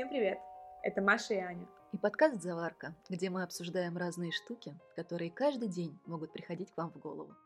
Всем привет! Это Маша и Аня. И подкаст «Заварка», где мы обсуждаем разные штуки, которые каждый день могут приходить к вам в голову.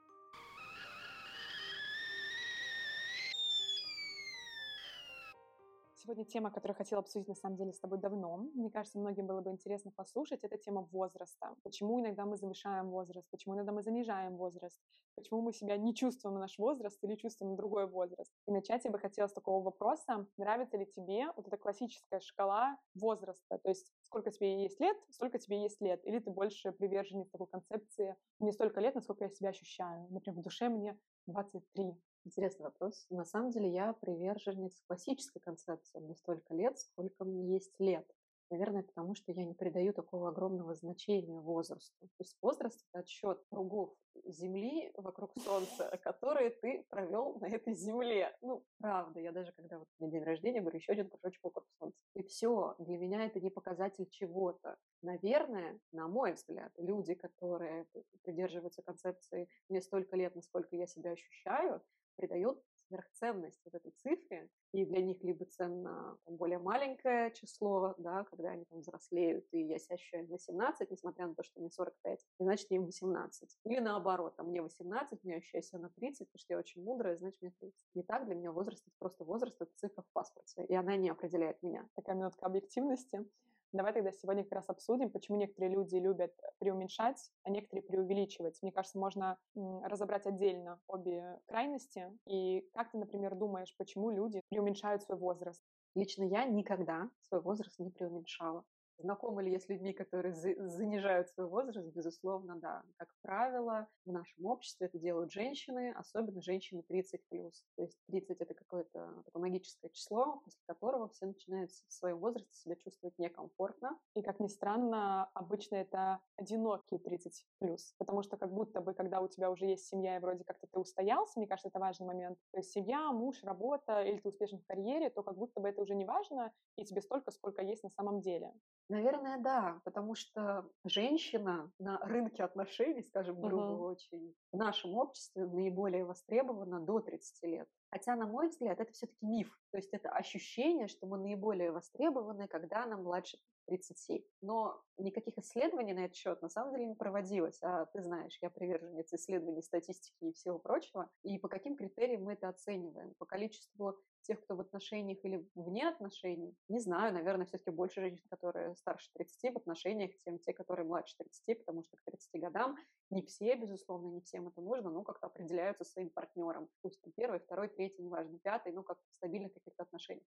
Сегодня тема, которую хотела обсудить на самом деле с тобой давно. Мне кажется, многим было бы интересно послушать. Это тема возраста. Почему иногда мы завышаем возраст, почему иногда мы занижаем возраст, почему мы себя не чувствуем на наш возраст или чувствуем на другой возраст. И начать я бы хотела с такого вопроса. Нравится ли тебе вот эта классическая шкала возраста? То есть сколько тебе есть лет, столько тебе есть лет. Или ты больше приверженец такой концепции «мне столько лет, насколько я себя ощущаю». Например, в душе мне 23, Интересный вопрос. На самом деле я приверженец классической концепции. Мне столько лет, сколько мне есть лет. Наверное, потому что я не придаю такого огромного значения возрасту. То есть возраст — это отсчет кругов Земли вокруг Солнца, которые ты провел на этой Земле. Ну, правда, я даже когда вот на день рождения говорю, еще один кружочек вокруг Солнца. И все, для меня это не показатель чего-то. Наверное, на мой взгляд, люди, которые придерживаются концепции «мне столько лет, насколько я себя ощущаю», придает сверхценность вот этой цифре, и для них либо ценно там, более маленькое число, да, когда они там взрослеют, и я себя ощущаю 18, несмотря на то, что мне 45, и значит, им 18. Или наоборот, там, мне 18, мне ощущаю себя на 30, потому что я очень мудрая, значит, мне 30. Не так, для меня возраст — это просто возраст, это цифра в паспорте, и она не определяет меня. Такая минутка объективности. Давай тогда сегодня как раз обсудим, почему некоторые люди любят преуменьшать, а некоторые преувеличивать. Мне кажется, можно разобрать отдельно обе крайности. И как ты, например, думаешь, почему люди преуменьшают свой возраст? Лично я никогда свой возраст не преуменьшала. Знакомы ли я с людьми, которые занижают свой возраст? Безусловно, да. Как правило, в нашем обществе это делают женщины, особенно женщины 30+. То есть 30 — это какое-то такое магическое число, после которого все начинают в своем возрасте себя чувствовать некомфортно. И, как ни странно, обычно это одинокие 30+. Потому что как будто бы, когда у тебя уже есть семья, и вроде как-то ты устоялся, мне кажется, это важный момент. То есть семья, муж, работа, или ты успешен в карьере, то как будто бы это уже не важно, и тебе столько, сколько есть на самом деле. Наверное, да, потому что женщина на рынке отношений, скажем грубо uh-huh. очень, в нашем обществе наиболее востребована до 30 лет. Хотя, на мой взгляд, это все-таки миф. То есть это ощущение, что мы наиболее востребованы, когда нам младше 37. Но никаких исследований на этот счет на самом деле не проводилось. А ты знаешь, я приверженец исследований статистики и всего прочего. И по каким критериям мы это оцениваем? По количеству тех, кто в отношениях или вне отношений, не знаю, наверное, все-таки больше женщин, которые старше 30 в отношениях, чем те, которые младше 30, потому что к 30 годам не все, безусловно, не всем это нужно, но как-то определяются своим партнером. Пусть там первый, второй, третий, неважно, пятый, ну как в стабильных каких-то отношениях.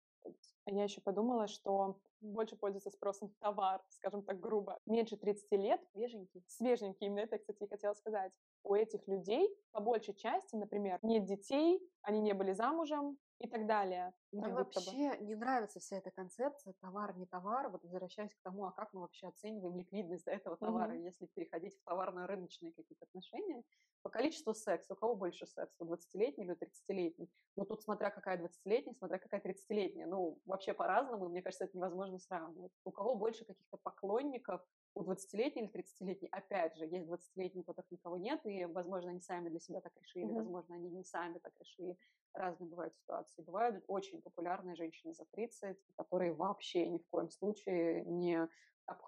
Я еще подумала, что больше пользуется спросом товар, скажем так грубо. Меньше 30 лет, свеженький. Свеженький, именно это, кстати, я хотела сказать. У этих людей по большей части, например, нет детей, они не были замужем, и так далее. Мне вообще бы. не нравится вся эта концепция товар, не товар. Вот возвращаясь к тому, а как мы вообще оцениваем ликвидность этого товара, mm-hmm. если переходить в товарно-рыночные какие-то отношения. По количеству секса, у кого больше секса, 20-летний или 30-летний? Ну, тут смотря какая 20-летняя, смотря какая 30-летняя. Ну, вообще по-разному, мне кажется, это невозможно сравнивать. У кого больше каких-то поклонников, у 20-летней или 30-летней, опять же, есть 20-летние, у которых никого нет, и, возможно, они сами для себя так решили, mm-hmm. возможно, они не сами так решили. Разные бывают ситуации. Бывают очень популярные женщины за 30, которые вообще ни в коем случае не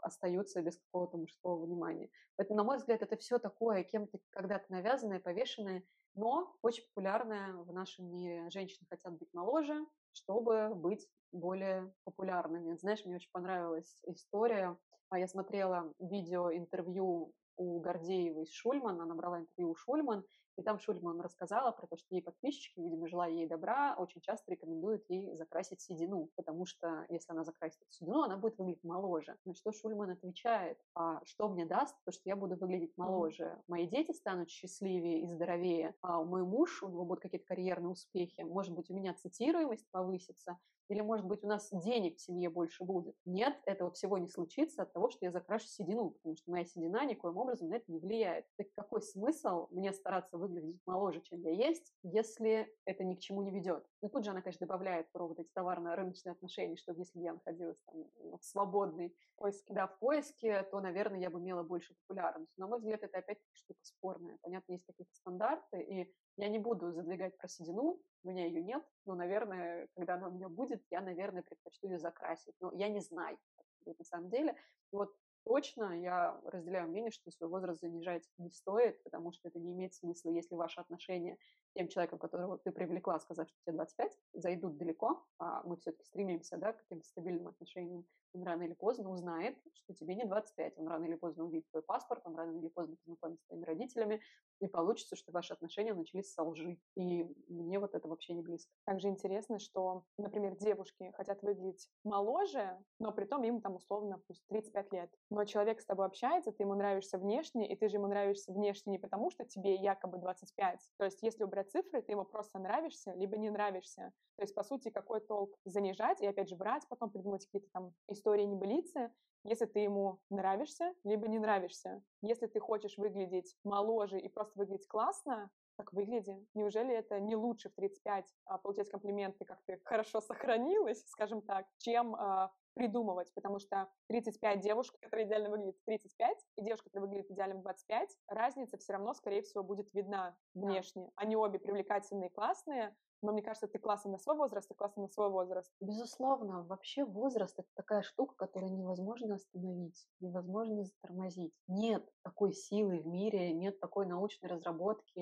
остаются без какого-то мужского внимания. Поэтому, на мой взгляд, это все такое кем-то когда-то навязанное, повешенное, но очень популярное в нашем мире. Женщины хотят быть моложе, чтобы быть более популярными. Знаешь, мне очень понравилась история. А Я смотрела видео интервью у Гордеевой с Шульман, она брала интервью у Шульман, и там Шульман рассказала про то, что ей подписчики, видимо, желая ей добра, очень часто рекомендуют ей закрасить седину, потому что если она закрасит седину, она будет выглядеть моложе. На что Шульман отвечает, а что мне даст то, что я буду выглядеть моложе? Мои дети станут счастливее и здоровее, а мой муж, у него будут какие-то карьерные успехи, может быть, у меня цитируемость повысится, или, может быть, у нас денег в семье больше будет. Нет, этого всего не случится от того, что я закрашу седину, потому что моя седина никоим образом на это не влияет. Так какой смысл мне стараться выглядеть моложе, чем я есть, если это ни к чему не ведет. Ну, тут же она, конечно, добавляет про вот эти товарно-рыночные отношения, что если бы я находилась там в свободной поиске, да, в поиске, то, наверное, я бы имела больше популярность. Но, на мой взгляд, это опять-таки штука спорная. Понятно, есть какие-то стандарты, и я не буду задвигать про седину, у меня ее нет, но, наверное, когда она у меня будет, я, наверное, предпочту ее закрасить. Но я не знаю, как будет на самом деле. вот точно я разделяю мнение, что свой возраст занижать не стоит, потому что это не имеет смысла, если ваши отношения с тем человеком, которого ты привлекла, сказав, что тебе 25, зайдут далеко, а мы все-таки стремимся да, к каким-то стабильным отношениям, он рано или поздно узнает, что тебе не 25, он рано или поздно увидит твой паспорт, он рано или поздно познакомится с твоими родителями, и получится, что ваши отношения начались со лжи. И мне вот это вообще не близко. Также интересно, что, например, девушки хотят выглядеть моложе, но при том им там условно пусть 35 лет. Но человек с тобой общается, ты ему нравишься внешне, и ты же ему нравишься внешне не потому, что тебе якобы 25. То есть если убрать цифры, ты ему просто нравишься, либо не нравишься. То есть, по сути, какой толк занижать и, опять же, брать, потом придумать какие-то там истории небылицы, если ты ему нравишься, либо не нравишься. Если ты хочешь выглядеть моложе и просто выглядеть классно, так выгляди. Неужели это не лучше в 35 а, получать комплименты, как ты хорошо сохранилась, скажем так, чем а, придумывать, потому что 35 девушек, которые идеально выглядят в 35, и девушка, которая выглядит идеально в 25, разница все равно, скорее всего, будет видна внешне. Да. Они обе привлекательные, классные, но мне кажется, ты классный на свой возраст, ты классный на свой возраст. Безусловно, вообще возраст — это такая штука, которую невозможно остановить, невозможно затормозить. Нет такой силы в мире, нет такой научной разработки,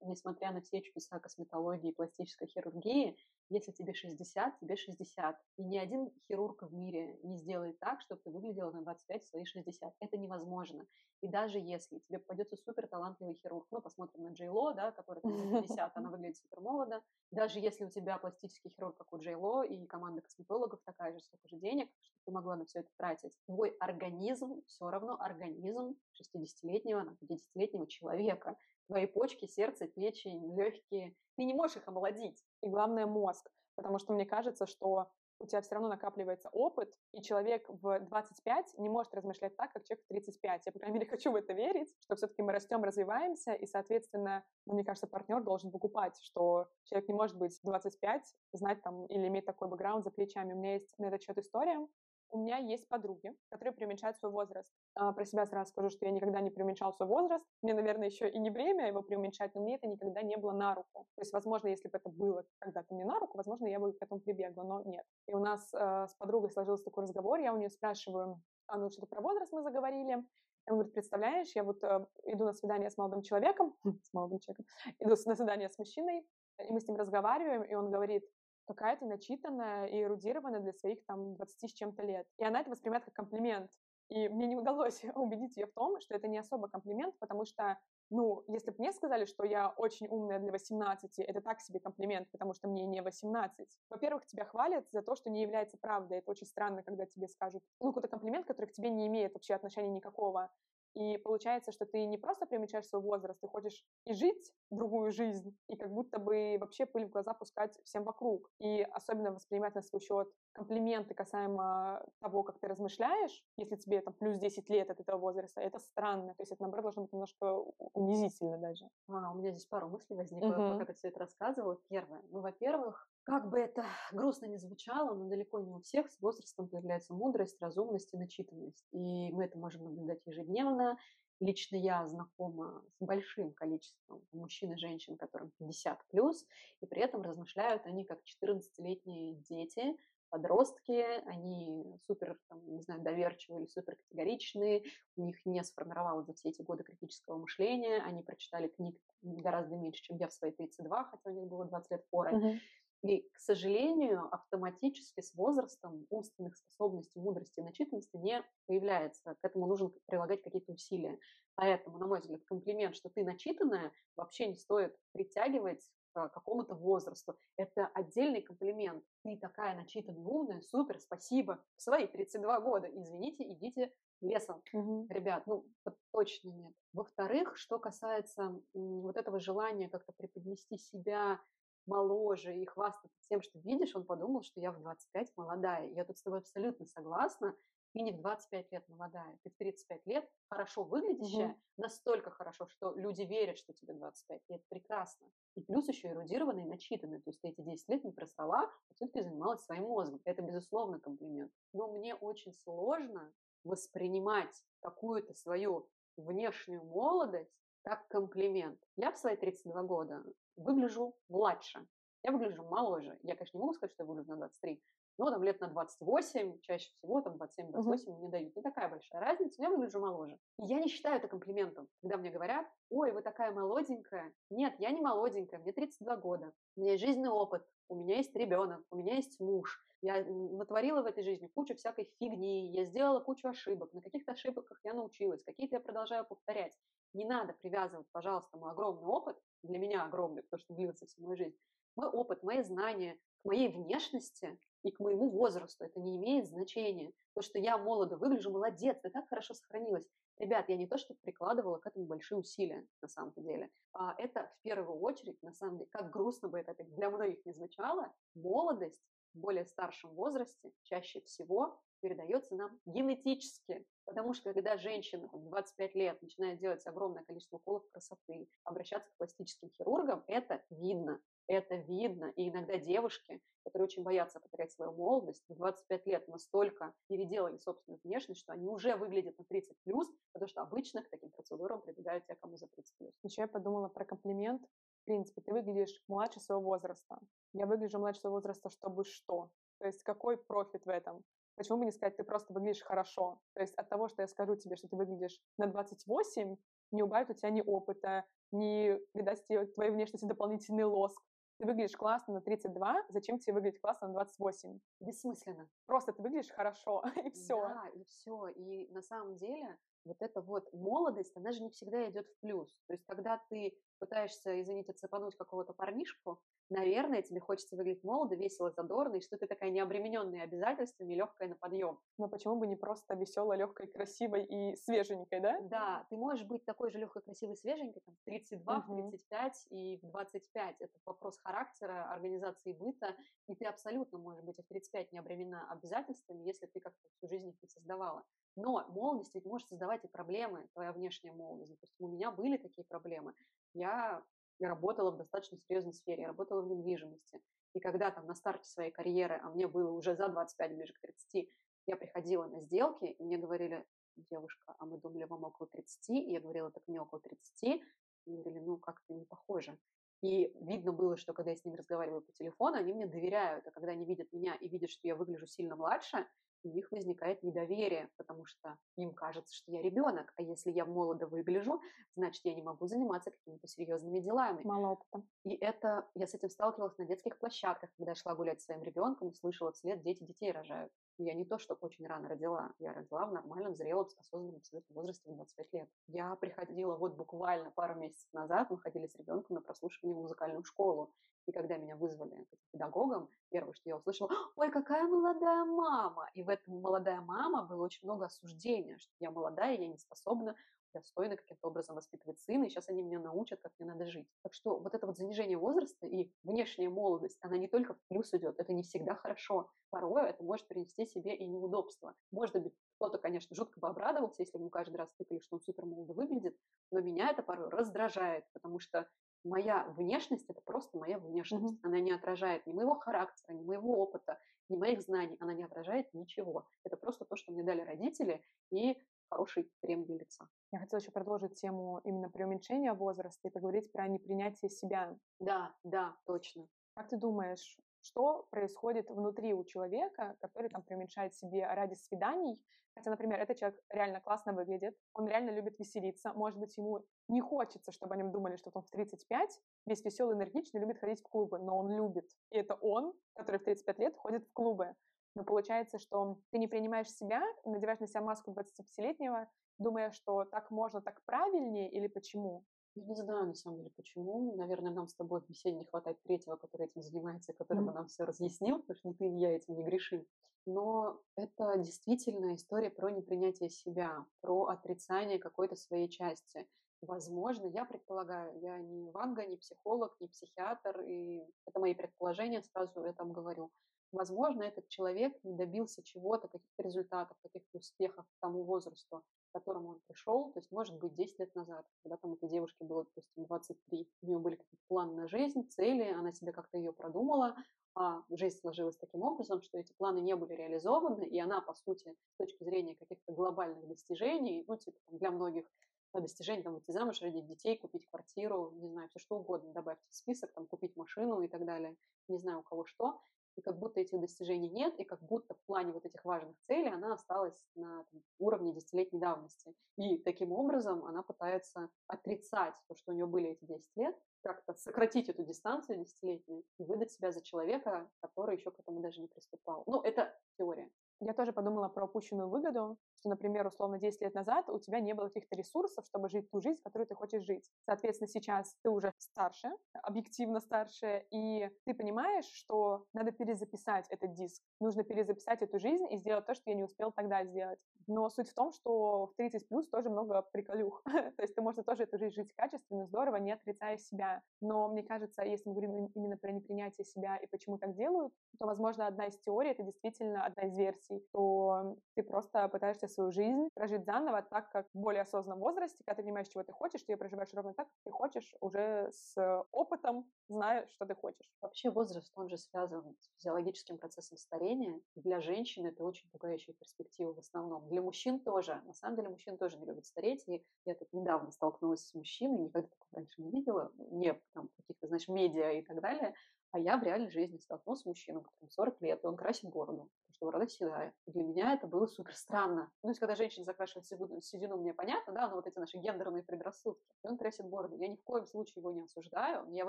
несмотря на все чудеса косметологии и пластической хирургии, если тебе 60, тебе 60. И ни один хирург в мире не сделает так, чтобы ты выглядела на 25 в свои 60. Это невозможно. И даже если тебе попадется супер талантливый хирург, ну, посмотрим на Джейло, да, который 50, она выглядит супер молодо, даже если у тебя пластический хирург, как у Джейло, и команда косметологов такая же, столько же денег, что ты могла на все это тратить, твой организм все равно организм 60-летнего, 50-летнего человека. Твои почки, сердце, печень, легкие, ты не можешь их омолодить. И главное мозг, потому что мне кажется, что у тебя все равно накапливается опыт, и человек в 25 не может размышлять так, как человек в 35. Я, по крайней мере, хочу в это верить, что все-таки мы растем, развиваемся, и, соответственно, ну, мне кажется, партнер должен покупать, что человек не может быть 25, знать там или иметь такой бэкграунд за плечами. У меня есть на этот счет история. У меня есть подруги, которые преуменьшают свой возраст. А, про себя сразу скажу, что я никогда не преуменьшал свой возраст. Мне, наверное, еще и не время его преуменьшать, но мне это никогда не было на руку. То есть, возможно, если бы это было когда-то мне на руку, возможно, я бы к этому прибегла, но нет. И у нас э, с подругой сложился такой разговор, я у нее спрашиваю, а ну что-то про возраст мы заговорили. Он говорит, представляешь, я вот э, иду на свидание с молодым человеком, с молодым человеком, иду на свидание с мужчиной, и мы с ним разговариваем, и он говорит, какая то начитанная и эрудированная для своих там 20 с чем-то лет. И она это воспринимает как комплимент. И мне не удалось убедить ее в том, что это не особо комплимент, потому что, ну, если бы мне сказали, что я очень умная для 18, это так себе комплимент, потому что мне не 18. Во-первых, тебя хвалят за то, что не является правдой. Это очень странно, когда тебе скажут, ну, какой-то комплимент, который к тебе не имеет вообще отношения никакого. И получается, что ты не просто примечаешь свой возраст, ты хочешь и жить другую жизнь, и как будто бы вообще пыль в глаза пускать всем вокруг. И особенно воспринимать на свой счет комплименты касаемо того, как ты размышляешь, если тебе там плюс 10 лет от этого возраста, это странно. То есть это, наоборот, должно быть немножко унизительно даже. А, у меня здесь пару мыслей возникло, uh-huh. пока ты все это рассказывала. Первое. Ну, во-первых, как бы это грустно не звучало, но далеко не у всех с возрастом появляется мудрость, разумность и начитанность. И мы это можем наблюдать ежедневно. Лично я знакома с большим количеством мужчин и женщин, которым 50 плюс, и при этом размышляют они как 14-летние дети, подростки, они супер, там, не знаю, доверчивые или супер категоричные, у них не сформировалось за все эти годы критического мышления, они прочитали книг гораздо меньше, чем я в свои 32, хотя у них было 20 лет поры. Uh-huh. И, к сожалению, автоматически с возрастом умственных способностей, мудрости и начитанности не появляется. К этому нужно прилагать какие-то усилия. Поэтому, на мой взгляд, комплимент, что ты начитанная, вообще не стоит притягивать какому-то возрасту. Это отдельный комплимент. Ты такая начитанная, умная, супер, спасибо. В свои 32 года, извините, идите лесом. Угу. Ребят, ну, точно нет. Во-вторых, что касается вот этого желания как-то преподнести себя моложе и хвастаться тем, что видишь, он подумал, что я в 25 молодая. Я тут с тобой абсолютно согласна. Ты не в 25 лет молодая, ты в 35 лет хорошо выглядящая, угу. настолько хорошо, что люди верят, что тебе 25, и это прекрасно. И плюс еще эрудированная и начитанная, то есть ты эти 10 лет не просрала, а все-таки занималась своим мозгом. Это, безусловно, комплимент. Но мне очень сложно воспринимать какую-то свою внешнюю молодость как комплимент. Я в свои 32 года выгляжу младше, я выгляжу моложе. Я, конечно, не могу сказать, что я выгляжу на 23, но там лет на 28, чаще всего там 27-28 угу. мне дают. Не такая большая разница, я выгляжу моложе. И я не считаю это комплиментом, когда мне говорят, ой, вы такая молоденькая. Нет, я не молоденькая, мне 32 года. У меня есть жизненный опыт, у меня есть ребенок, у меня есть муж. Я натворила в этой жизни кучу всякой фигни, я сделала кучу ошибок, на каких-то ошибках я научилась, какие-то я продолжаю повторять. Не надо привязывать, пожалуйста, мой огромный опыт, для меня огромный, потому что длился всю мою жизнь, мой опыт, мои знания к моей внешности и к моему возрасту. Это не имеет значения. То, что я молодо выгляжу, молодец, ты так хорошо сохранилась. Ребят, я не то, что прикладывала к этому большие усилия, на самом деле. А это в первую очередь, на самом деле, как грустно бы это для многих не звучало, молодость в более старшем возрасте чаще всего передается нам генетически. Потому что когда женщина в 25 лет начинает делать огромное количество уколов красоты, обращаться к пластическим хирургам, это видно. Это видно. И иногда девушки, которые очень боятся потерять свою молодость, в 25 лет настолько переделали собственную внешность, что они уже выглядят на 30 плюс, потому что обычно к таким процедурам прибегают те, кому за 30 плюс. Еще я подумала про комплимент. В принципе, ты выглядишь младше своего возраста. Я выгляжу младше своего возраста, чтобы что? То есть какой профит в этом? Почему бы не сказать, ты просто выглядишь хорошо? То есть от того, что я скажу тебе, что ты выглядишь на 28, не убавит у тебя ни опыта, не придаст тебе твоей внешности дополнительный лоск. Ты выглядишь классно на 32, зачем тебе выглядеть классно на 28? Бессмысленно. Просто ты выглядишь хорошо, и все. Да, и все. И на самом деле вот эта вот молодость, она же не всегда идет в плюс. То есть, когда ты пытаешься, извините, цепануть какого-то парнишку, наверное, тебе хочется выглядеть молодо, весело, задорно, и что ты такая необремененная обязательствами, легкая на подъем. Но почему бы не просто веселой, легкой, красивой и свеженькой, да? Да, ты можешь быть такой же легкой, красивой, свеженькой, там, в 32, угу. в 35 и в 25. Это вопрос характера, организации быта, и ты абсолютно можешь быть и в 35 не обременена обязательствами, если ты как-то всю жизнь их не создавала. Но молодость ведь может создавать и проблемы, твоя внешняя молодость. Допустим, у меня были такие проблемы. Я работала в достаточно серьезной сфере, я работала в недвижимости. И когда там на старте своей карьеры, а мне было уже за 25, ближе к 30, я приходила на сделки, и мне говорили, девушка, а мы думали, вам около 30, и я говорила, так мне около 30, и говорили, ну, как-то не похоже. И видно было, что когда я с ними разговариваю по телефону, они мне доверяют, а когда они видят меня и видят, что я выгляжу сильно младше, у них возникает недоверие, потому что им кажется, что я ребенок, а если я молодо выгляжу, значит, я не могу заниматься какими-то серьезными делами. Мало опыта. И это, я с этим сталкивалась на детских площадках, когда я шла гулять с своим ребенком, слышала вслед, дети детей рожают. Я не то, что очень рано родила, я родила в нормальном, зрелом, осознанном абсолютно возрасте в 25 лет. Я приходила вот буквально пару месяцев назад, мы ходили с ребенком на прослушивание в музыкальную школу, и когда меня вызвали педагогом, первое, что я услышала, ой, какая молодая мама. И в этом молодая мама было очень много осуждения, что я молодая, я не способна достойно каким-то образом воспитывать сына, и сейчас они меня научат, как мне надо жить. Так что вот это вот занижение возраста и внешняя молодость, она не только в плюс идет, это не всегда хорошо. Порой это может принести себе и неудобства. Может быть, кто-то, конечно, жутко бы обрадовался, если ему каждый раз тыкали, что он супер молодо выглядит, но меня это порой раздражает, потому что моя внешность это просто моя внешность. Mm-hmm. Она не отражает ни моего характера, ни моего опыта, ни моих знаний. Она не отражает ничего. Это просто то, что мне дали родители и хороший крем для лица. Я хотела еще продолжить тему именно преуменьшения возраста и поговорить про непринятие себя. Да, да, точно. Как ты думаешь, что происходит внутри у человека, который там преуменьшает себе ради свиданий. Хотя, например, этот человек реально классно выглядит, он реально любит веселиться, может быть, ему не хочется, чтобы о нем думали, что он в 35 весь веселый, энергичный, любит ходить в клубы, но он любит. И это он, который в 35 лет ходит в клубы. Но получается, что ты не принимаешь себя, надеваешь на себя маску 25-летнего, думая, что так можно, так правильнее или почему? Я не знаю, на самом деле, почему. Наверное, нам с тобой в беседе не хватает третьего, который этим занимается, который mm-hmm. бы нам все разъяснил, потому что ни ты, ни я этим не грешим. Но это действительно история про непринятие себя, про отрицание какой-то своей части. Возможно, я предполагаю, я не ванга, не психолог, не психиатр, и это мои предположения, сразу там говорю. Возможно, этот человек не добился чего-то, каких-то результатов, каких-то успехов к тому возрасту, к которому он пришел. То есть, может быть, 10 лет назад, когда там этой девушке было, допустим, 23, у нее были какие-то планы на жизнь, цели, она себе как-то ее продумала, а жизнь сложилась таким образом, что эти планы не были реализованы, и она, по сути, с точки зрения каких-то глобальных достижений, ну, типа, для многих достижений, там, выйти замуж, родить детей, купить квартиру, не знаю, все что угодно, добавьте в список, там, купить машину и так далее, не знаю, у кого что, и как будто этих достижений нет, и как будто в плане вот этих важных целей она осталась на там, уровне десятилетней давности. И таким образом она пытается отрицать то, что у нее были эти 10 лет, как-то сократить эту дистанцию десятилетнюю и выдать себя за человека, который еще к этому даже не приступал. Ну, это теория. Я тоже подумала про упущенную выгоду, что, например, условно 10 лет назад у тебя не было каких-то ресурсов, чтобы жить ту жизнь, которую ты хочешь жить. Соответственно, сейчас ты уже старше, объективно старше, и ты понимаешь, что надо перезаписать этот диск, нужно перезаписать эту жизнь и сделать то, что я не успел тогда сделать. Но суть в том, что в 30 плюс тоже много приколюх. то есть ты можешь тоже эту жизнь жить качественно, здорово, не отрицая себя. Но мне кажется, если мы говорим именно про непринятие себя и почему так делают, то, возможно, одна из теорий — это действительно одна из версий, то ты просто пытаешься свою жизнь прожить заново так, как в более осознанном возрасте, когда ты понимаешь, чего ты хочешь, ты ее проживаешь ровно так, как ты хочешь, уже с опытом, зная, что ты хочешь. Вообще возраст, он же связан с физиологическим процессом старения. Для женщин это очень пугающая перспектива в основном. Для мужчин тоже. На самом деле мужчин тоже не любят стареть. И я тут недавно столкнулась с мужчиной, никогда такого раньше не видела, не там каких-то, знаешь, медиа и так далее. А я в реальной жизни столкнулась с мужчиной, которому 40 лет, и он красит бороду что борода седая. Для меня это было супер странно. Ну, то есть, когда женщина закрашивает седину, седину, мне понятно, да, но вот эти наши гендерные предрассудки. И он красит бороду. Я ни в коем случае его не осуждаю, но я в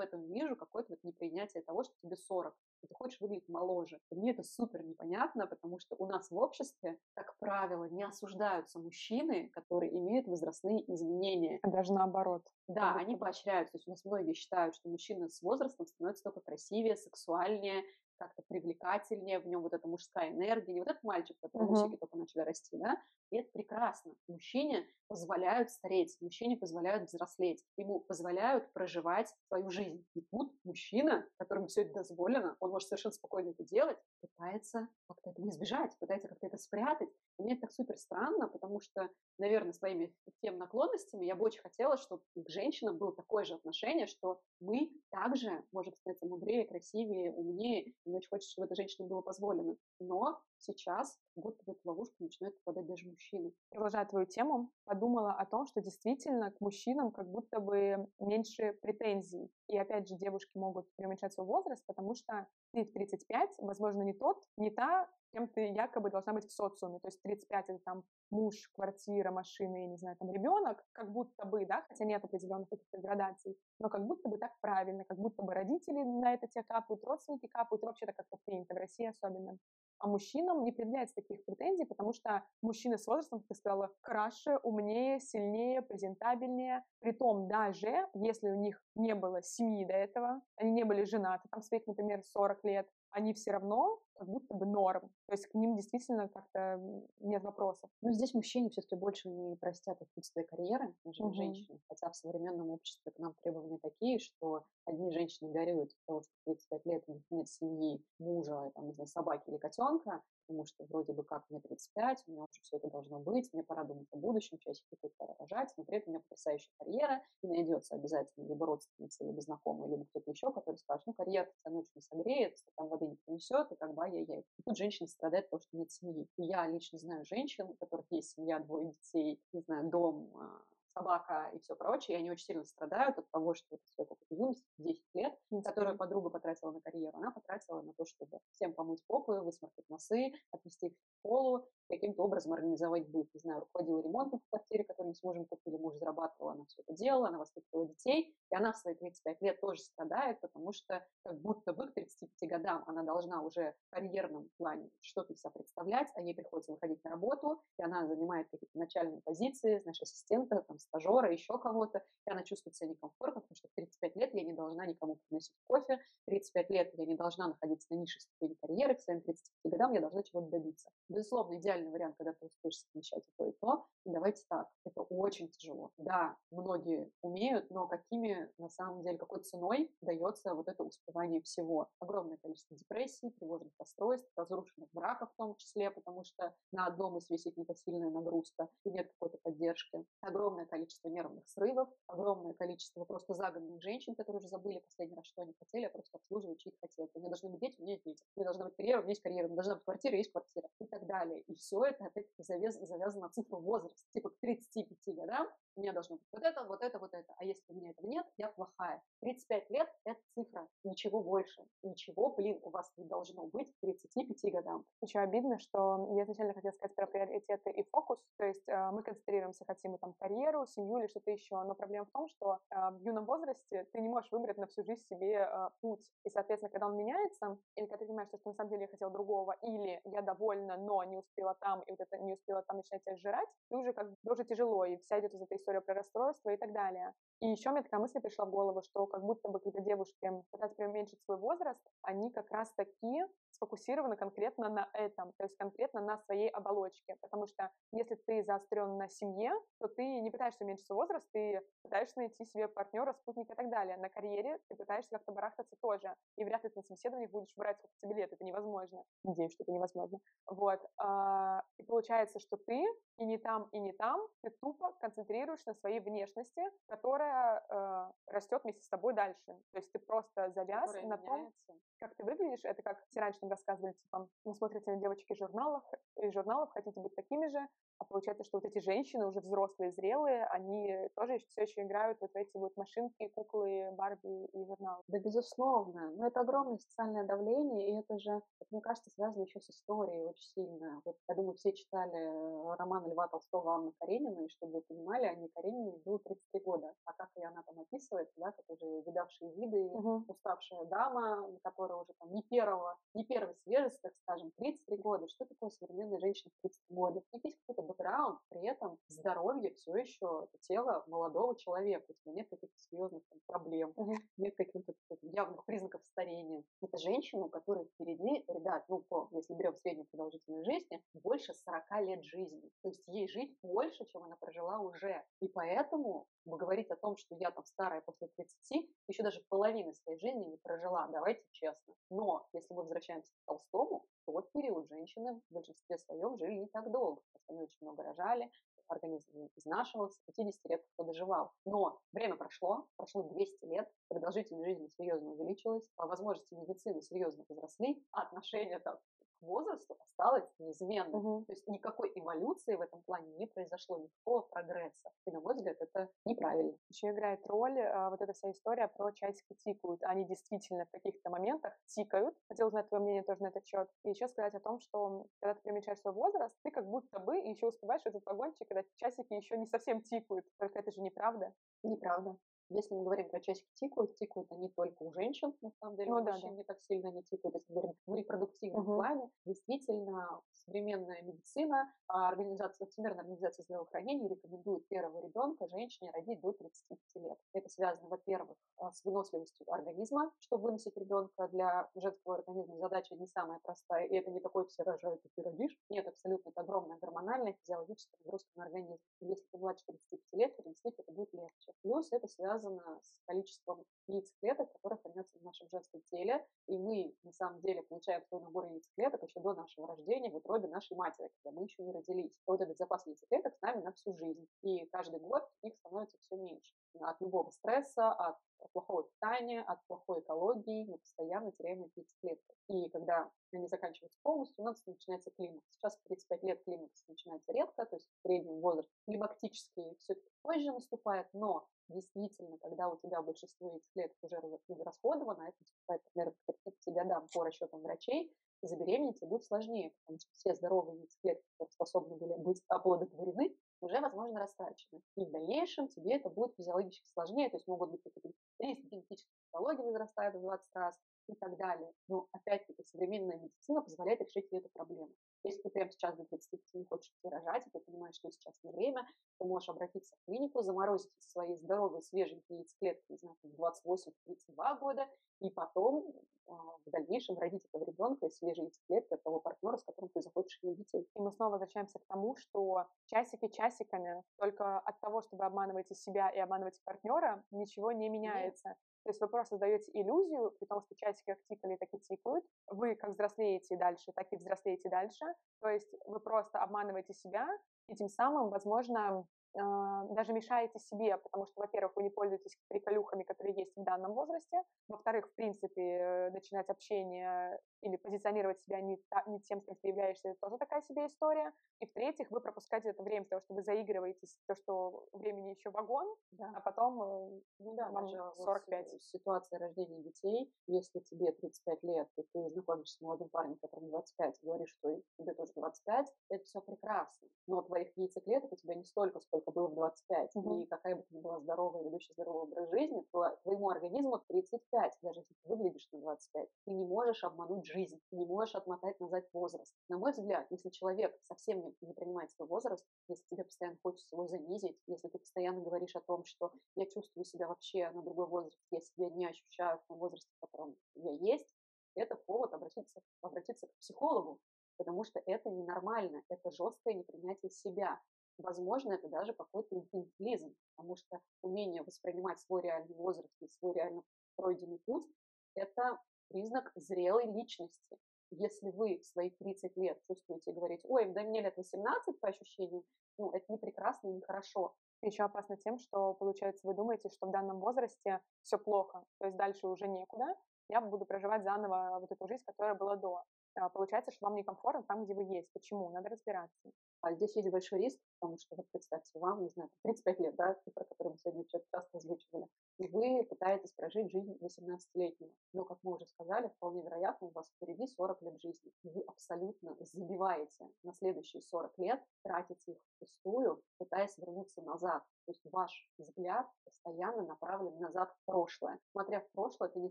этом вижу какое-то вот непринятие того, что тебе 40, и ты хочешь выглядеть моложе. И мне это супер непонятно, потому что у нас в обществе, как правило, не осуждаются мужчины, которые имеют возрастные изменения. А даже наоборот. Да, они поощряются. То есть у нас многие считают, что мужчина с возрастом становится только красивее, сексуальнее, как-то привлекательнее, в нем вот эта мужская энергия, не вот этот мальчик, который uh-huh. усики только начали расти, да, и это прекрасно. Мужчине позволяют стареть, мужчине позволяют взрослеть, ему позволяют проживать свою жизнь. И тут мужчина, которому все это дозволено, он может совершенно спокойно это делать, пытается как-то этого избежать, пытается как-то это спрятать. И мне это так супер странно, потому что, наверное, своими тем наклонностями я бы очень хотела, чтобы к женщинам было такое же отношение, что мы также можем становиться мудрее, красивее, умнее, мне очень хочется, чтобы этой женщине было позволено. Но сейчас будто в эту ловушку начинают попадать даже мужчины. Продолжая твою тему, подумала о том, что действительно к мужчинам как будто бы меньше претензий. И опять же, девушки могут преуменьшать свой возраст, потому что ты в 35, возможно, не тот, не та, кем ты якобы должна быть в социуме. То есть 35 это там муж, квартира, машина, я не знаю, там ребенок, как будто бы, да, хотя нет определенных каких-то градаций, но как будто бы так правильно, как будто бы родители на это тебе капают, родственники капают, и вообще так как-то принято в России особенно. А мужчинам не предъявляется таких претензий, потому что мужчины с возрастом, как ты сказала, краше, умнее, сильнее, презентабельнее. Притом даже, если у них не было семьи до этого, они не были женаты, там своих, например, 40 лет, они все равно как будто бы норм. То есть к ним действительно как-то нет вопросов. Ну, здесь мужчине все-таки больше не простят отсутствие карьеры, нежели угу. женщины. Хотя в современном обществе к нам требования такие, что одни женщины горюют от того, что 35 лет у них нет семьи, мужа, там, не знаю, собаки или котенка, потому что вроде бы как мне 35, у меня уже все это должно быть, мне пора думать о будущем, часики тут пора рожать, но при этом у меня потрясающая карьера, и найдется обязательно либо родственница, либо знакомый, либо кто-то еще, который скажет, ну, карьера тебя ночью не согреет, стакан воды не принесет, и как бы ай-яй-яй. И тут женщина страдает потому, что нет семьи. И я лично знаю женщин, у которых есть семья, двое детей, не знаю, дом, а, собака и все прочее, и они очень сильно страдают от того, что это все такой юность, 10 лет, которую подруга потратила на карьеру, она потратила на то, чтобы всем помыть попы, высморкать носы, отвести их в школу, каким-то образом организовать быт. Не знаю, руководила ремонтом в квартире, который мы с мужем купили, муж зарабатывал, она все это делала, она воспитывала детей, и она в свои 35 лет тоже страдает, потому что как будто бы к 35 годам она должна уже в карьерном плане что-то себя представлять, а ей приходится выходить на работу, и она занимает какие-то начальные позиции, знаешь, ассистента, там, стажера, еще кого-то, и она чувствует себя некомфортно, потому что в 35 лет я не должна никому приносить кофе, в 35 лет я не должна находиться на низшей ступени карьеры, к своим 35 годам я должна чего-то добиться. Безусловно, идеальный вариант, когда ты успеешь совмещать и то, и то. И давайте так, это очень тяжело. Да, многие умеют, но какими, на самом деле, какой ценой дается вот это успевание всего? Огромное количество депрессий, тревожных расстройств, разрушенных браков в том числе, потому что на одном из висит непосильная нагрузка и нет какой-то поддержки. Огромное количество нервных срывов, огромное количество просто загнанных женщин, которые уже забыли последний раз, что они хотели, а просто обслуживают, чьи хотели. У меня должны быть дети, у меня есть дети. У меня должна быть карьера, у меня есть карьера. У меня должна быть квартира, есть квартира. И так далее. И все это, опять-таки, завязано, завязано на цифру возраста. Типа к 35 годам меня должно быть вот это, вот это, вот это. А если у меня этого нет, я плохая. 35 лет – это цифра, ничего больше. Ничего, блин, у вас не должно быть к 35 годам. Еще обидно, что я изначально хотела сказать про приоритеты и фокус. То есть э, мы концентрируемся, хотим там карьеру, семью или что-то еще. Но проблема в том, что э, в юном возрасте ты не можешь выбрать на всю жизнь себе э, путь. И, соответственно, когда он меняется, или когда ты понимаешь, что, на самом деле я хотела другого, или я довольна, но не успела там, и вот это не успела там начинать тебя сжирать, ты уже как бы уже тяжело, и вся идет из этой история про расстройство и так далее. И еще мне такая мысль пришла в голову, что как будто бы, когда девушки пытаются преуменьшить свой возраст, они как раз таки сфокусированы конкретно на этом, то есть конкретно на своей оболочке. Потому что если ты заострен на семье, то ты не пытаешься уменьшить свой возраст, ты пытаешься найти себе партнера, спутника и так далее. На карьере ты пытаешься как-то барахтаться тоже. И вряд ли ты на собеседованиях будешь брать сколько тебе лет, это невозможно. Надеюсь, что это невозможно. Вот. А, и получается, что ты и не там, и не там, ты тупо концентрируешь на своей внешности, которая э, растет вместе с тобой дальше. То есть ты просто завяз которая на меняется. том, как ты выглядишь. Это как все раньше нам рассказывали, типа, вы смотрите на девочек из журналов, из журналов, хотите быть такими же, а получается, что вот эти женщины уже взрослые, зрелые, они тоже все еще играют вот в эти вот машинки, куклы, Барби и журналы. Да, безусловно. Но это огромное социальное давление, и это же, мне кажется, связано еще с историей очень сильно. Вот, я думаю, все читали э, роман Льва Толстого Анны Каренина, и чтобы вы понимали, Анне Карениной было 33 года. А как и она там описывает, да, как уже видавшие виды, угу. уставшая дама, которая уже там не первого, не первой свежести, так скажем, 33 года. Что такое современная женщина в 30 года? Них есть какой-то бэкграунд, при этом здоровье все еще тело молодого человека. У тебя нет каких-то серьезных там, проблем, нет каких-то явных признаков старения. Это женщина, у которой впереди, ребят, ну, по, если берем среднюю продолжительность жизни, больше 40 лет жизни. То есть ей жить больше, чем она прожила уже. И поэтому говорить о том, что я там старая после 30, еще даже половины своей жизни не прожила, давайте честно. Но если мы возвращаемся к Толстому, то тот период женщины в большинстве своем жили не так долго. Они очень много рожали, организм изнашивался, 50 лет кто доживал. Но время прошло, прошло 200 лет, продолжительность жизни серьезно увеличилась, а возможности медицины серьезно возросли, а отношения там возрасту осталось неизменным. Угу. То есть никакой эволюции в этом плане не произошло, никакого прогресса. И, на мой взгляд, это неправильно. Еще играет роль а, вот эта вся история про часики тикают. Они действительно в каких-то моментах тикают. Хотел узнать твое мнение тоже на этот счет. И еще сказать о том, что когда ты примечаешь свой возраст, ты как будто бы еще успеваешь этот вагончик, когда часики еще не совсем тикают. Только это же неправда. Неправда. Если мы говорим про часики тикают, тикают они только у женщин, на самом деле, ну, да, мужчин да. не так сильно не тикают. Если говорим в репродуктивном угу. плане, действительно, современная медицина, а, организация, Всемирная организация здравоохранения рекомендует первого ребенка женщине родить до 35 лет. Это связано, во-первых, с выносливостью организма, чтобы выносить ребенка для женского организма задача не самая простая, и это не такой все рожают, и ты родишь. Нет, абсолютно, это огромная гормональная, физиологическая нагрузка на организм. Если ты младше 35 лет, переносить это будет легче. Плюс это связано с количеством яйцеклеток, которые хранятся в нашем женском теле. И мы, на самом деле, получаем свой набор яйцеклеток еще до нашего рождения в утробе нашей матери, когда мы еще не родились. Вот этот запас яйцеклеток с нами на всю жизнь. И каждый год их становится все меньше. От любого стресса, от плохого питания, от плохой экологии мы постоянно теряем эти яйцеклетки. И когда они заканчиваются полностью, у нас начинается климакс. Сейчас в 35 лет климакс начинается редко, то есть в среднем возраст климактический все-таки позже наступает, но действительно, когда у тебя большинство яйцеклеток уже расходовано, это наступает примерно к 30 годам по расчетам врачей, забеременеть будет сложнее, потому что все здоровые яйцеклетки, которые способны были быть оплодотворены, уже, возможно, растрачены. И в дальнейшем тебе это будет физиологически сложнее, то есть могут быть какие-то риск генетических патологий возрастает в 20 раз, и так далее. Но опять-таки современная медицина позволяет решить эту проблему. Если ты прямо сейчас до 35 не хочешь рожать, и ты понимаешь, что сейчас не время, ты можешь обратиться в клинику, заморозить свои здоровые, свеженькие яйцеклетки, не знаю, в 28-32 года, и потом а, в дальнейшем родить этого ребенка из свежей яйцеклетки от того партнера, с которым ты захочешь иметь детей. И мы снова возвращаемся к тому, что часики часиками, только от того, чтобы обманывать себя и обманывать партнера, ничего не меняется. То есть вы просто создаете иллюзию, при том, что часики как тикали, так и тикают. Вы как взрослеете дальше, так и взрослеете дальше. То есть вы просто обманываете себя, и тем самым, возможно, а, даже мешаете себе, потому что, во-первых, вы не пользуетесь приколюхами, которые есть в данном возрасте, во-вторых, в принципе, э, начинать общение или позиционировать себя не, та, не тем, с кем ты являешься, это тоже такая себе история, и в-третьих, вы пропускаете это время, потому что вы заигрываетесь, то, что времени еще вагон, да. а потом э, ну, да, вам 45. Вот ситуация рождения детей, если тебе 35 лет, и ты знакомишься с молодым парнем, которому 25, и говоришь, что тебе тоже 25, это все прекрасно, но твоих яйцеклеток у тебя не столько, сколько было в 25. Mm-hmm. И какая бы ты ни была здоровая, ведущая здоровый образ жизни, то твоему организму 35, даже если ты выглядишь на 25. Ты не можешь обмануть жизнь, ты не можешь отмотать назад возраст. На мой взгляд, если человек совсем не, не принимает свой возраст, если тебе постоянно хочется его занизить, если ты постоянно говоришь о том, что я чувствую себя вообще на другой возраст, я себя не ощущаю в том возрасте, в котором я есть, это повод обратиться, обратиться к психологу, потому что это ненормально, это жесткое непринятие себя. Возможно, это даже какой-то инфантилизм, потому что умение воспринимать свой реальный возраст и свой реально пройденный путь – это признак зрелой личности. Если вы в свои 30 лет чувствуете и говорите, ой, да мне лет 18 по ощущениям, ну, это не прекрасно и не хорошо. Еще опасно тем, что, получается, вы думаете, что в данном возрасте все плохо, то есть дальше уже некуда, я буду проживать заново вот эту жизнь, которая была до. А, получается, что вам некомфортно там, где вы есть. Почему? Надо разбираться. А здесь есть большой риск, потому что, вот представьте, вам, не знаю, 35 лет, да, цифра, которую мы сегодня часто озвучивали, и вы пытаетесь прожить жизнь 18-летнего. Но, как мы уже сказали, вполне вероятно, у вас впереди 40 лет жизни. И вы абсолютно забиваете на следующие 40 лет, тратите их впустую, пытаясь вернуться назад. То есть ваш взгляд постоянно направлен назад в прошлое. Смотря в прошлое, ты не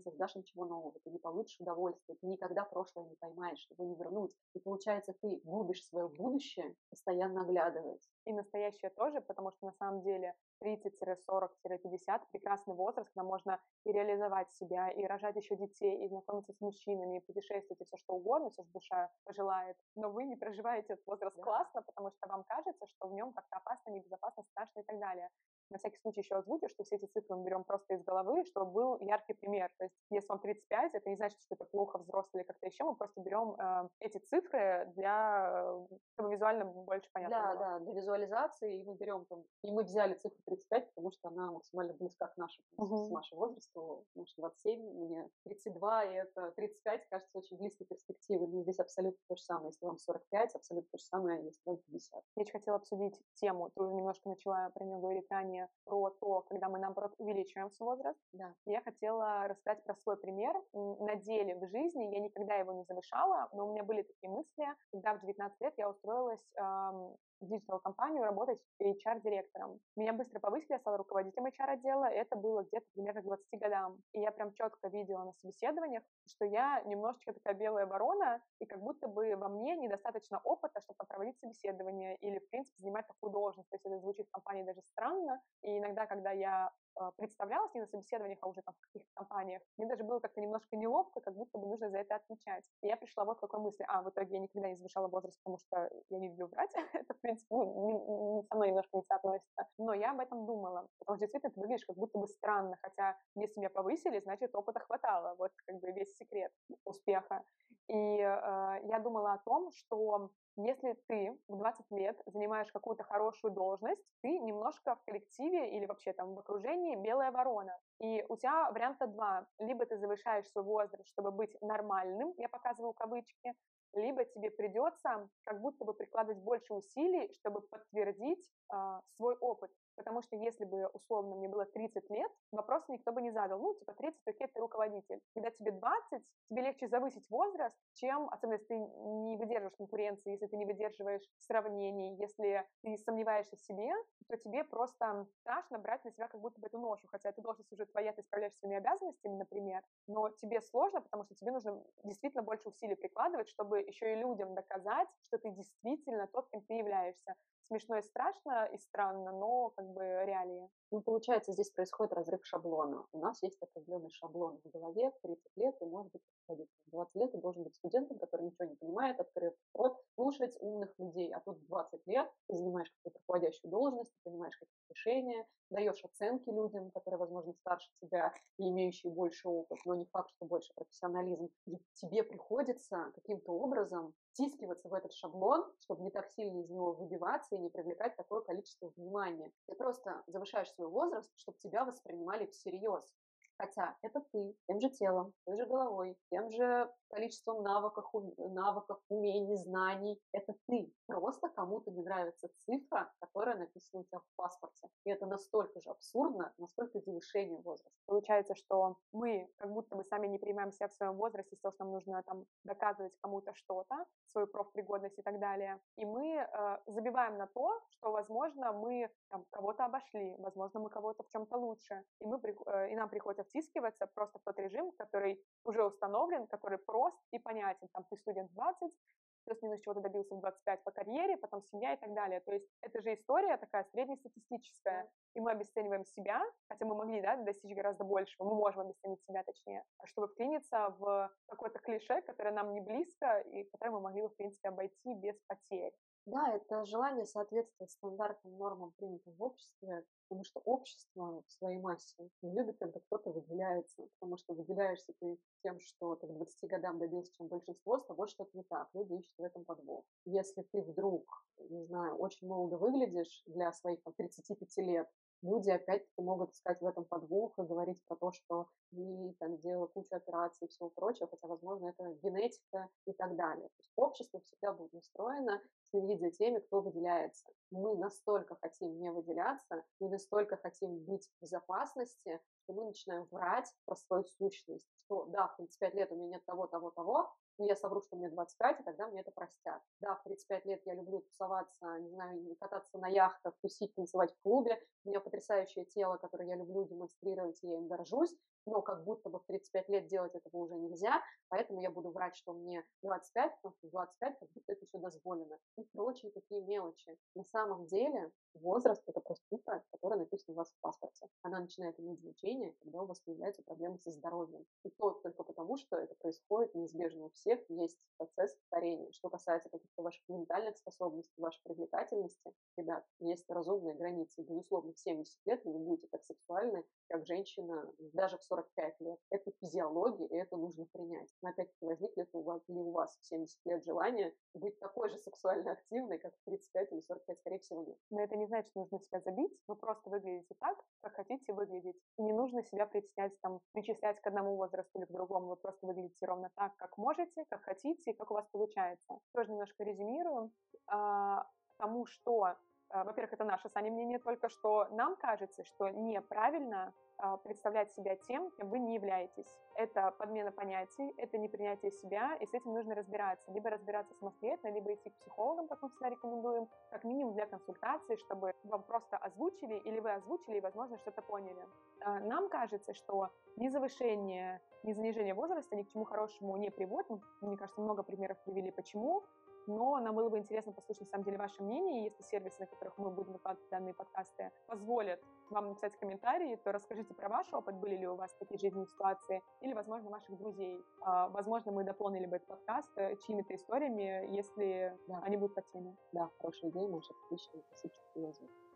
создашь ничего нового, ты не получишь удовольствия, ты никогда прошлое не поймаешь, его не вернуть. И получается, ты губишь свое будущее, постоянно оглядываясь. И настоящее тоже, потому что на самом деле 30-40-50 прекрасный возраст, когда можно и реализовать себя, и рожать еще детей, и знакомиться с мужчинами, и путешествовать, и все что угодно, все, что душа пожелает. Но вы не проживаете этот возраст да. классно, потому что вам кажется, что в нем как-то опасно, небезопасно, страшно и так далее. На всякий случай еще озвучу, что все эти цифры мы берем просто из головы, чтобы был яркий пример. То есть, если вам 35, это не значит, что это плохо взрослый или как-то еще. Мы просто берем э, эти цифры для, чтобы визуально больше понятно Да, было. да, для визуализации. И мы берем там, и мы взяли цифру 35, потому что она максимально близка к нашему, с нашему возрасту. Потому что 27, мне 32, и это 35 кажется очень близкой перспективой. Но здесь абсолютно то же самое. Если вам 45, абсолютно то же самое, если вам 50. Я очень хотела обсудить тему, ты уже немножко начала про нее говорить ранее, про то, когда мы, наоборот, увеличиваем свой возраст. Да. Я хотела рассказать про свой пример. На деле в жизни я никогда его не завышала, но у меня были такие мысли, когда в 19 лет я устроилась эм, digital-компанию работать HR-директором. Меня быстро повысили, я стала руководителем HR-отдела, это было где-то примерно к 20 годам. И я прям четко видела на собеседованиях, что я немножечко такая белая ворона, и как будто бы во мне недостаточно опыта, чтобы проводить собеседование или, в принципе, занимать такую должность. То есть это звучит в компании даже странно. И иногда, когда я представлялась не на собеседованиях, а уже там в каких-то компаниях, мне даже было как-то немножко неловко, как будто бы нужно за это отвечать. И я пришла вот к такой мысли, а, в итоге я никогда не завышала возраст, потому что я не люблю врать, это, в принципе, ну, не со мной немножко не соотносится. Но я об этом думала, потому что действительно ты выглядишь как будто бы странно, хотя если меня повысили, значит, опыта хватало, вот как бы весь секрет успеха. И э, я думала о том, что если ты в 20 лет занимаешь какую-то хорошую должность, ты немножко в коллективе или вообще там в окружении белая ворона. И у тебя варианта два. Либо ты завышаешь свой возраст, чтобы быть нормальным, я показываю кавычки, либо тебе придется как будто бы прикладывать больше усилий, чтобы подтвердить э, свой опыт. Потому что если бы, условно, мне было 30 лет, вопрос никто бы не задал. Ну, типа, 30, окей, ты руководитель. Когда тебе 20, тебе легче завысить возраст, чем, особенно если ты не выдерживаешь конкуренции, если ты не выдерживаешь сравнений, если ты сомневаешься в себе, то тебе просто страшно брать на себя как будто бы эту ношу. Хотя ты должность уже твоя, ты справляешься своими обязанностями, например, но тебе сложно, потому что тебе нужно действительно больше усилий прикладывать, чтобы еще и людям доказать, что ты действительно тот, кем ты являешься смешно и страшно и странно, но как бы реалии. Ну, получается, здесь происходит разрыв шаблона. У нас есть определенный шаблон в голове, в 30 лет ты можешь быть руководителем. 20 лет ты должен быть студентом, который ничего не понимает, открыт рот, слушать умных людей. А тут 20 лет ты занимаешь какую-то руководящую должность, ты понимаешь какие-то решения, даешь оценки людям, которые, возможно, старше тебя и имеющие больше опыт, но не факт, что больше профессионализм. И тебе приходится каким-то образом втискиваться в этот шаблон, чтобы не так сильно из него выбиваться и не привлекать такое количество внимания. Ты просто завышаешь свой возраст, чтобы тебя воспринимали всерьез. Хотя это ты, тем же телом, той же головой, тем же количеством навыков, навыков, умений, знаний. Это ты. Просто кому-то не нравится цифра, которая написана у тебя в паспорте. И это настолько же абсурдно, насколько завышение возраста. Получается, что мы как будто бы сами не принимаем себя в своем возрасте, из того, что нам нужно там доказывать кому-то что-то, свою профпригодность и так далее. И мы э, забиваем на то, что, возможно, мы там, кого-то обошли, возможно, мы кого-то в чем-то лучше. И, мы, э, и нам приходится втискиваться просто в тот режим, который уже установлен, который прост и понятен. Там ты студент 20, плюс-минус чего-то добился в 25 по карьере, потом семья и так далее. То есть это же история такая среднестатистическая, и мы обесцениваем себя, хотя мы могли да, достичь гораздо большего, мы можем обесценить себя точнее, чтобы вклиниться в какое-то клише, которое нам не близко и которое мы могли бы, в принципе, обойти без потерь. Да, это желание соответствовать стандартным нормам, принятым в обществе, потому что общество в своей массе не любит, когда кто-то выделяется, потому что выделяешься ты тем, что ты к 20 годам добился, чем большинство, с тобой что-то не так, люди ищут в этом подвох. Если ты вдруг, не знаю, очень молодо выглядишь для своих там, 35 лет, люди опять-таки могут искать в этом подвох и говорить про то, что ты там делал кучу операций и всего прочего, хотя, возможно, это генетика и так далее. То есть общество всегда будет настроено следить за теми, кто выделяется. Мы настолько хотим не выделяться, мы настолько хотим быть в безопасности, что мы начинаем врать про свою сущность, что да, в 35 лет у меня нет того, того, того, но я совру, что мне 25, и тогда мне это простят. Да, в 35 лет я люблю тусоваться, не знаю, кататься на яхтах, тусить, танцевать в клубе. У меня потрясающее тело, которое я люблю демонстрировать, и я им горжусь но как будто бы в 35 лет делать этого уже нельзя, поэтому я буду врать, что мне 25, потому что 25 как будто это все дозволено. И прочие такие мелочи. На самом деле возраст – это просто цифра, которая написана у вас в паспорте. Она начинает иметь значение, когда у вас появляются проблемы со здоровьем. И то только потому, что это происходит неизбежно у всех, есть процесс старения. Что касается каких-то ваших ментальных способностей, вашей привлекательности, ребят, есть разумные границы. Безусловно, в 70 лет вы не будете так сексуальны, как женщина даже в 45 лет. Это физиология, и это нужно принять. Но опять-таки, возникнет у вас, ли у вас в 70 лет желание быть такой же сексуально активной, как в 35 или 45, скорее всего, нет. Но это не значит, что нужно себя забить. Вы просто выглядите так, как хотите выглядеть. И не нужно себя притеснять, там, причислять к одному возрасту или к другому. Вы просто выглядите ровно так, как можете, как хотите, и как у вас получается. Тоже немножко резюмирую. А, тому, что во-первых, это наше с Аней мнение только, что нам кажется, что неправильно а, представлять себя тем, кем вы не являетесь. Это подмена понятий, это непринятие себя, и с этим нужно разбираться. Либо разбираться самостоятельно, либо идти к психологам, как мы всегда рекомендуем, как минимум для консультации, чтобы вам просто озвучили, или вы озвучили, и, возможно, что-то поняли. А, нам кажется, что ни завышение, ни занижение возраста ни к чему хорошему не приводит. Мне кажется, много примеров привели, почему но нам было бы интересно послушать, на самом деле, ваше мнение. Если сервисы, на которых мы будем выкладывать данные подкасты, позволят вам написать комментарии, то расскажите про ваш опыт, были ли у вас такие жизненные ситуации, или, возможно, ваших друзей. А, возможно, мы дополнили бы этот подкаст э, чьими-то историями, если да. они будут по теме. Да, хорошая идея, Маша, отлично, спасибо, что.